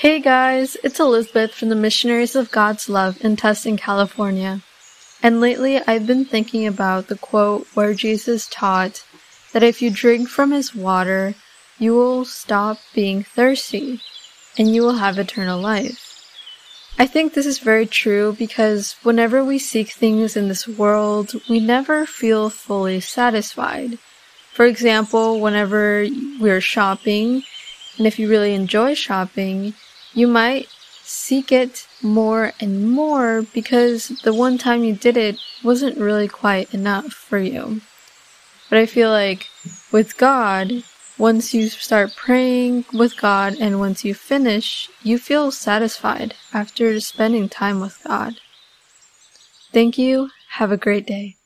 Hey guys, it's Elizabeth from the Missionaries of God's Love in Tustin, California. And lately I've been thinking about the quote where Jesus taught that if you drink from his water, you will stop being thirsty and you will have eternal life. I think this is very true because whenever we seek things in this world, we never feel fully satisfied. For example, whenever we're shopping, and if you really enjoy shopping, you might seek it more and more because the one time you did it wasn't really quite enough for you. But I feel like with God, once you start praying with God and once you finish, you feel satisfied after spending time with God. Thank you. Have a great day.